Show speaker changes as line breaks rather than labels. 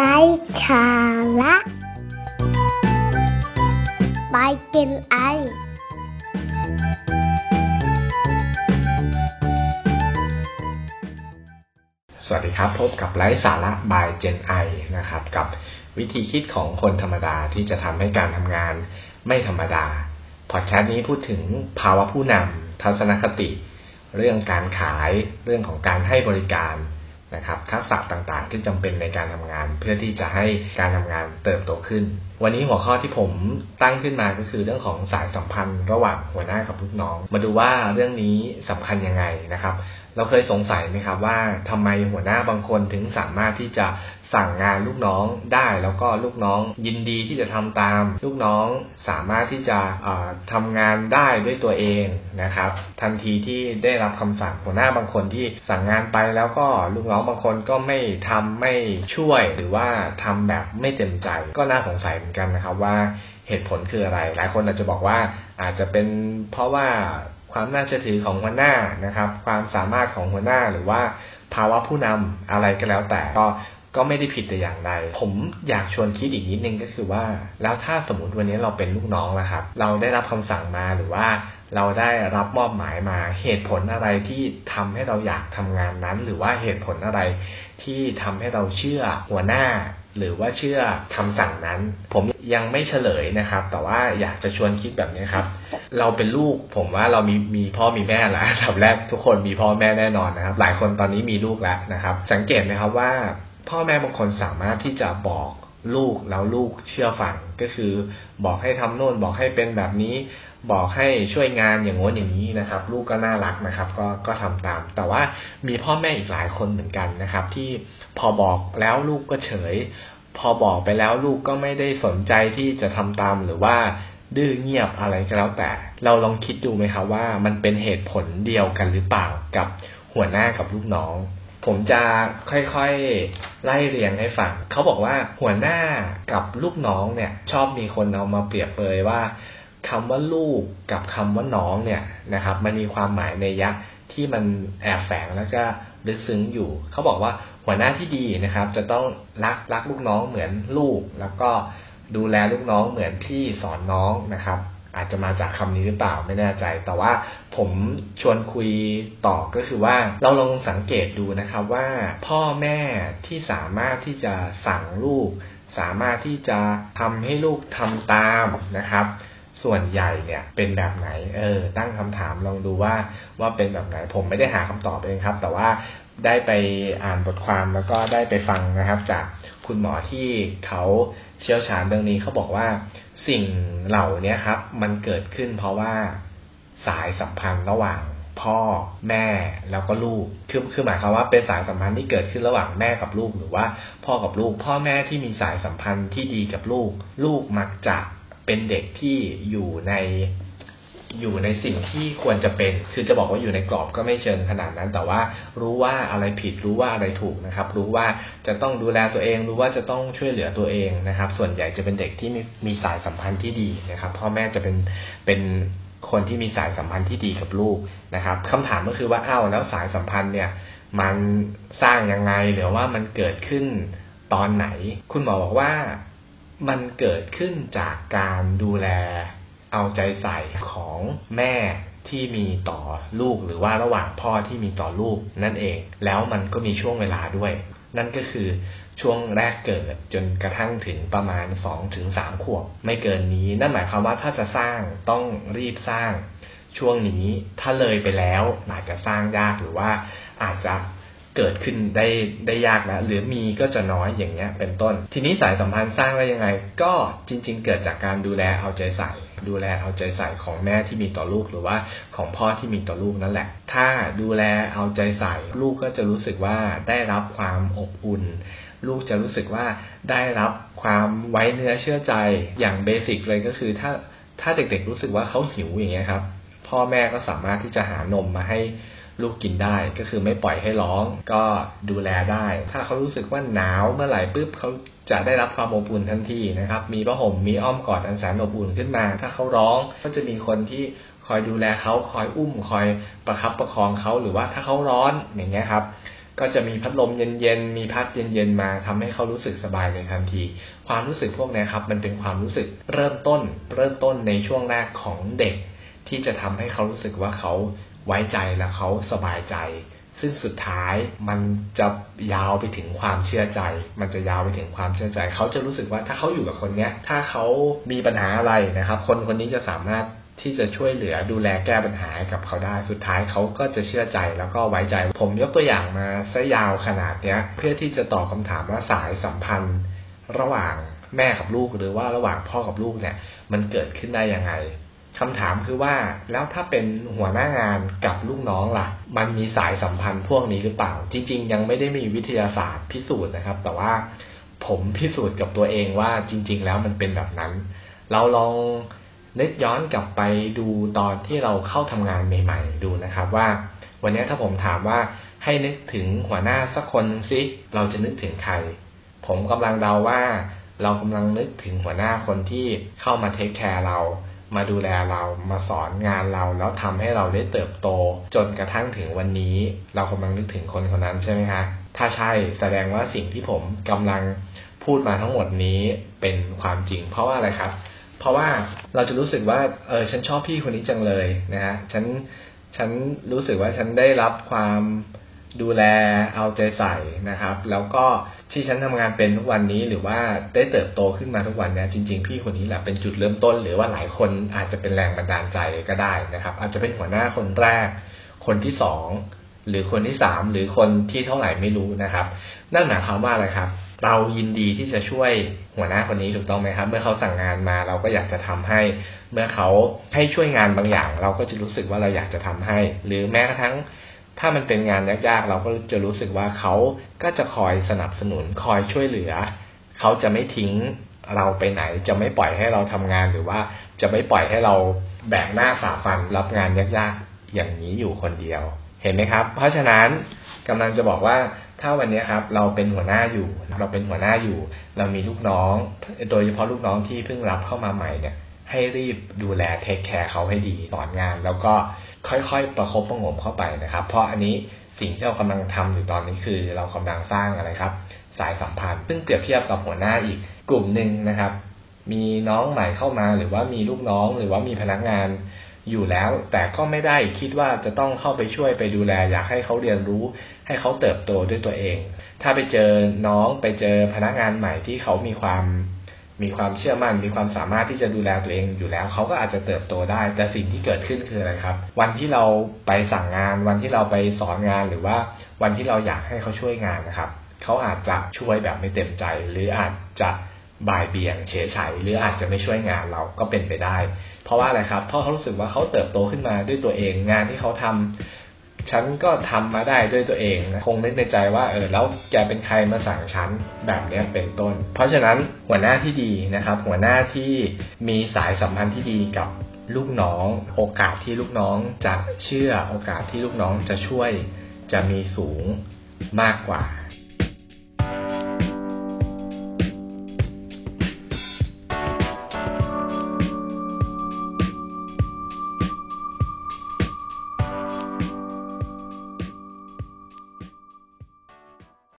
ไร้สาระไปกินไอ
สวัสดีครับ พบกับไลฟ์สาระบายเจนไอนะครับ กับวิธีคิดของคนธรรมดาที่จะทำให้การทำงานไม่ธรรมดา พอดแคสต์นี้พูดถึงภาวะผู้นำทัศนคติ เรื่องการขายเรื่องของการให้บริการ นะครับทักษะต่างๆ ที่จำเป็นในการทำงาน เพื่อที่จะให้การทำงานเติบโตขึ้น วันนี้หัวข้อที่ผมตั้งขึ้นมาก็คือเรื่องของสายสัมพันธ์ ระหว่างหัวหน้ากับลูกน้อง มาดูว่าเรื่องนี้สำคัญยังไงนะครับ เราเคยสงสัยไหมครับว่าทำไมหัวหน้าบางคนถึงสามารถที่จะสั่งงานลูกน้องได้ แล้วก็ลูกน้องยินดีที่จะทำตาม ลูกน้องสามารถที่จะทำงานได้ด้วยตัวเองนะครับ ทันทีที่ได้รับคำสั่งหัวหน้าบางคนที่สั่งงานไปแล้วก็ลูกน้องบางคนก็ไม่ทำไม่ช่วย หรือว่าทำแบบไม่เต็มใจ ก็น่าสงสัยเหมือนกันนะครับว่าเหตุผลคืออะไร หลายคนอาจจะบอกว่าอาจจะเป็นเพราะว่า ความน่าเชื่อถือของหัวหน้านะครับ ความสามารถของหัวหน้าหรือว่าภาวะผู้นำอะไรก็แล้วแต่ก็ก็ไม่ได้ผิดแต่อย่างใด ผมอยากชวนคิดอีกนิดนึงก็คือว่า แล้วถ้าสมมติวันนี้เราเป็นลูกน้องนะครับ เราได้รับคำสั่งมาหรือว่า เราได้รับมอบหมายมาเหตุผลอะไรที่ทำให้เราอยากทำงานนั้น หรือว่าเหตุผลอะไรที่ทำให้เราเชื่อหัวหน้า หรือว่าเชื่อคำสั่งนั้น ผมยังไม่เฉลยนะครับ แต่ว่าอยากจะชวนคิดแบบนี้ครับ เราเป็นลูกผมว่าเรามีมีพ่อมีแม่แล้วอันดับแรกทุกคนมีพ่อแม่แน่นอนนะครับ หลายคนตอนนี้มีลูกแล้วนะครับ สังเกตไหมครับว่า พ่อแม่บางคนสามารถที่จะบอก ลูกแล้วลูกเชื่อฟังก็คือบอกให้ทำโน่นบอกให้เป็นแบบนี้ บอกให้ช่วยงานอย่างโน้นอย่างนี้นะครับ ลูกก็น่ารักนะครับ ก็ก็ทำตาม แต่ว่ามีพ่อแม่อีกหลายคนเหมือนกันนะครับ ที่พอบอกแล้วลูกก็เฉย พอบอกไปแล้วลูกก็ไม่ได้สนใจที่จะทำตามหรือว่าดื้อเงียบอะไรก็แล้วแต่ เราลองคิดดูไหมครับว่ามันเป็นเหตุผลเดียวกันหรือเปล่ากับหัวหน้ากับลูกน้อง ผมจะค่อยๆไล่เรียงให้ฟังเขาบอกว่าหัวหน้ากับลูกน้องเนี่ย ชอบมีคนเอามาเปรียบเลยว่าคำว่าลูกกับคำว่าน้องเนี่ยนะครับ มันมีความหมายในยะที่มันแอบแฝงแล้วก็ลึกซึ้งอยู่ เขาบอกว่าหัวหน้าที่ดีนะครับ จะต้องรักรักลูกน้องเหมือนลูก แล้วก็ดูแลลูกน้องเหมือนพี่สอนน้องนะครับ อาจจะมาจากคำนี้หรือเปล่าไม่แน่ใจ แต่ว่าผมชวนคุยต่อก็คือว่าเราลองสังเกตดูนะครับว่าพ่อแม่ที่สามารถที่จะสั่งลูก สามารถที่จะทำให้ลูกทำตามนะครับ ส่วนใหญ่เนี่ยเป็นแบบไหน เออ ตั้งคำถามลองดูว่าว่าเป็นแบบไหน ผมไม่ได้หาคำตอบเองครับ แต่ว่าได้ไปอ่านบทความแล้วก็ได้ไปฟังนะครับ จากคุณหมอที่เขาเชี่ยวชาญเรื่องนี้เขาบอกว่าสิ่งเหล่านี้ครับ มันเกิดขึ้นเพราะว่าสายสัมพันธ์ระหว่างพ่อแม่แล้วก็ลูกคือคือหมายความว่าเป็นสายสัมพันธ์ที่เกิดขึ้นระหว่างแม่กับลูกหรือว่าพ่อกับลูก พ่อแม่ที่มีสายสัมพันธ์ที่ดีกับลูก ลูกมักจะ เป็นเด็กที่อยู่ในอยู่ในสิ่งที่ควรจะเป็น คือจะบอกว่าอยู่ในกรอบก็ไม่เชิงขนาดนั้น แต่ว่ารู้ว่าอะไรผิดรู้ว่าอะไรถูกนะครับ รู้ว่าจะต้องดูแลตัวเอง รู้ว่าจะต้องช่วยเหลือตัวเองนะครับ ส่วนใหญ่จะเป็นเด็กที่มีมีสายสัมพันธ์ที่ดีนะครับ พ่อแม่จะเป็นเป็นคนที่มีสายสัมพันธ์ที่ดีกับลูกนะครับคำถามก็คือว่าอ้าวแล้วสายสัมพันธ์เนี่ยมันสร้างยังไงหรือว่ามันเกิดขึ้นตอนไหน คุณหมอบอกว่า มันเกิดขึ้นจากการดูแลเอาใจใส่ของแม่ที่มีต่อลูกหรือว่าระหว่างพ่อที่มีต่อลูกนั่นเอง แล้วมันก็มีช่วงเวลาด้วย นั่นก็คือช่วงแรกเกิดจนกระทั่งถึงประมาณสองถึงสามขวบ ไม่เกินนี้ นั่นหมายความว่าถ้าจะสร้างต้องรีบสร้าง ช่วงนี้ถ้าเลยไปแล้วอาจจะสร้างยากหรือว่าอาจจะ เกิดขึ้นได้ได้ยากแล้วหรือมีก็จะน้อยอย่างเงี้ยเป็นต้น ทีนี้สายสัมพันธ์สร้างได้ยังไง ก็จริง ๆ เกิดจากการดูแลเอาใจใส่ ดูแลเอาใจใส่ของแม่ที่มีต่อลูกหรือว่าของพ่อที่มีต่อลูกนั่นแหละ ถ้าดูแลเอาใจใส่ ลูกก็จะรู้สึกว่าได้รับความอบอุ่นลูกจะรู้สึกว่าได้รับความไว้เนื้อเชื่อใจอย่างเบสิกเลยก็คือ ถ้าถ้าเด็กๆรู้สึกว่าเขาหิวอย่างเงี้ยครับ พ่อแม่ก็สามารถที่จะหานมมาให้ ลูกกินได้ก็คือไม่ปล่อยให้ร้องก็ดูแลได้ ถ้าเขารู้สึกว่าหนาวเมื่อไหร่ปุ๊บเขาจะได้รับความอบอุ่นทันทีนะครับ มีผ้าห่มมีอ้อมกอดอันแสนอบอุ่นขึ้นมา ถ้าเขาร้องก็จะมีคนที่คอยดูแลเขาคอยอุ้ม คอยประครับประคองเขาหรือว่าถ้าเขาร้อนอย่างเงี้ยครับ ก็จะมีพัดลมเย็นๆมีพัดเย็นๆมาทำให้เขารู้สึกสบายในทันที ความรู้สึกพวกนี้ครับ มันเป็นความรู้สึกเริ่มต้น เริ่มต้นในช่วงแรกของเด็กที่จะทำให้เขารู้สึกว่าเขา ไว้ใจและเขาสบายใจ ซึ่งสุดท้ายมันจะยาวไปถึงความเชื่อใจ มันจะยาวไปถึงความเชื่อใจ เขาจะรู้สึกว่าถ้าเขาอยู่กับคนเนี้ย ถ้าเขามีปัญหาอะไรนะครับ คนคนนี้จะสามารถที่จะช่วยเหลือดูแลแก้ปัญหากับเขาได้สุดท้ายเขาก็จะเชื่อใจแล้วก็ไว้ใจ ผมยกตัวอย่างมาซะยาวขนาดเนี้ย เพื่อที่จะตอบคาถามว่าสายสัมพันธ์ ระหว่างแม่กับลูกหรือว่าระหว่างพ่อกับลูกเนี่ย มันเกิดขึ้นได้ยังไง คำถามคือว่าแล้วถ้าเป็นหัวหน้างานกับลูกน้องล่ะ มันมีสายสัมพันธ์พวกนี้หรือเปล่า จริง ๆ ยังไม่ได้มีวิทยาศาสตร์พิสูจน์นะครับ แต่ว่าผมพิสูจน์กับตัวเองว่าจริง ๆ แล้วมันเป็นแบบนั้น เราลองนึกย้อนกลับไปดูตอนที่เราเข้าทำงานใหม่ ๆ ดูนะครับ ว่า วันนี้ถ้าผมถามว่าให้นึกถึงหัวหน้าสักคนสิเราจะนึกถึงใคร ผมกำลังเดาว่า เรากำลังนึกถึงหัวหน้าคนที่เข้ามาเทคแคร์เรา มาดูแลเรามาสอนงานเรา แล้วทำให้เราได้เติบโต จนกระทั่งถึงวันนี้ เรากำลังนึกถึงคนคนนั้นใช่ไหมฮะถ้าใช่แสดงว่าสิ่งที่ผมกำลังพูดมาทั้งหมดนี้เป็นความจริง เพราะว่าอะไรครับ เพราะว่าเราจะรู้สึกว่าเออฉันชอบพี่คนนี้จังเลยนะฮะฉันฉันรู้สึกว่าฉันได้รับความ ดูแลเอาใจใส่นะครับ แล้วก็ที่ฉันทำงานเป็นทุกวันนี้หรือว่าได้เติบโตขึ้นมาทุกวันเนี้ยจริง ๆ พี่คนนี้แหละเป็นจุดเริ่มต้น หรือว่าหลายคนอาจจะเป็นแรงบันดาลใจก็ได้นะครับ อาจจะเป็นหัวหน้าคนแรก คนที่สองหรือคนที่สามหรือคนที่เท่าไหร่ไม่รู้นะครับ นั่นหมายความว่าอะไรครับ เรายินดีที่จะช่วยหัวหน้าคนนี้ถูกต้องไหมครับ เมื่อเขาสั่งงานมาเราก็อยากจะทำให้ เมื่อเขาให้ช่วยงานบางอย่าง เราก็จะรู้สึกว่าเราอยากจะทำให้ หรือแม้กระทั่ง ถ้ามันเป็นงานยากๆ เราก็จะรู้สึกว่าเขาก็จะคอยสนับสนุนคอยช่วยเหลือ เขาจะไม่ทิ้งเราไปไหน จะไม่ปล่อยให้เราทำงานหรือว่าจะไม่ปล่อยให้เราแบกหน้าฝ่าฟันรับงานยากๆ อย่างนี้อยู่คนเดียว เห็นไหมครับ เพราะฉะนั้นกำลังจะบอกว่าถ้าวันนี้ครับ เราเป็นหัวหน้าอยู่ เราเป็นหัวหน้าอยู่ เรามีลูกน้อง โดยเฉพาะลูกน้องที่เพิ่งรับเข้ามาใหม่เนี่ย ให้รีบดูแลเทคแคร์เขาให้ดีสอนงาน แล้วก็ค่อยๆ ประคบประงมเข้าไปนะครับ เพราะอันนี้สิ่งที่เรากำลังทำอยู่ตอนนี้คือ เรากำลังสร้างอะไรครับ สายสัมพันธ์ ซึ่งเปรียบเทียบกับหัวหน้าอีกกลุ่มหนึ่งนะครับ มีน้องใหม่เข้ามาหรือว่ามีลูกน้องหรือว่ามีพนักงานอยู่แล้ว แต่ก็ไม่ได้คิดว่าจะต้องเข้าไปช่วยไปดูแล อยากให้เขาเรียนรู้ ให้เขาเติบโตด้วยตัวเอง ถ้าไปเจอน้องไปเจอพนักงานใหม่ที่เขามีความ มีความเชื่อมั่น มีความสามารถที่จะดูแลตัวเองอยู่แล้ว เขาก็อาจจะเติบโตได้ แต่สิ่งที่เกิดขึ้นคืออะไรครับ วันที่เราไปสั่งงาน วันที่เราไปสอนงาน หรือว่าวันที่เราอยากให้เขาช่วยงานนะครับ เขาอาจจะช่วยแบบไม่เต็มใจ หรืออาจจะบ่ายเบี่ยงเฉยเฉยหรืออาจจะไม่ช่วยงานเราก็เป็นไปได้ เพราะว่าอะไรครับ เพราะเขารู้สึกว่าเขาเติบโตขึ้นมาด้วยตัวเอง งานที่เขาทำ ฉันก็ทำมาได้ด้วยตัวเองนะคงนึกในใจว่าเออแล้วแกเป็นใครมาสั่งฉันแบบนี้เป็นต้น เพราะฉะนั้นหัวหน้าที่ดีนะครับ หัวหน้าที่มีสายสัมพันธ์ที่ดีกับลูกน้อง โอกาสที่ลูกน้องจะเชื่อโอกาสที่ลูกน้องจะช่วยจะมีสูงมากกว่า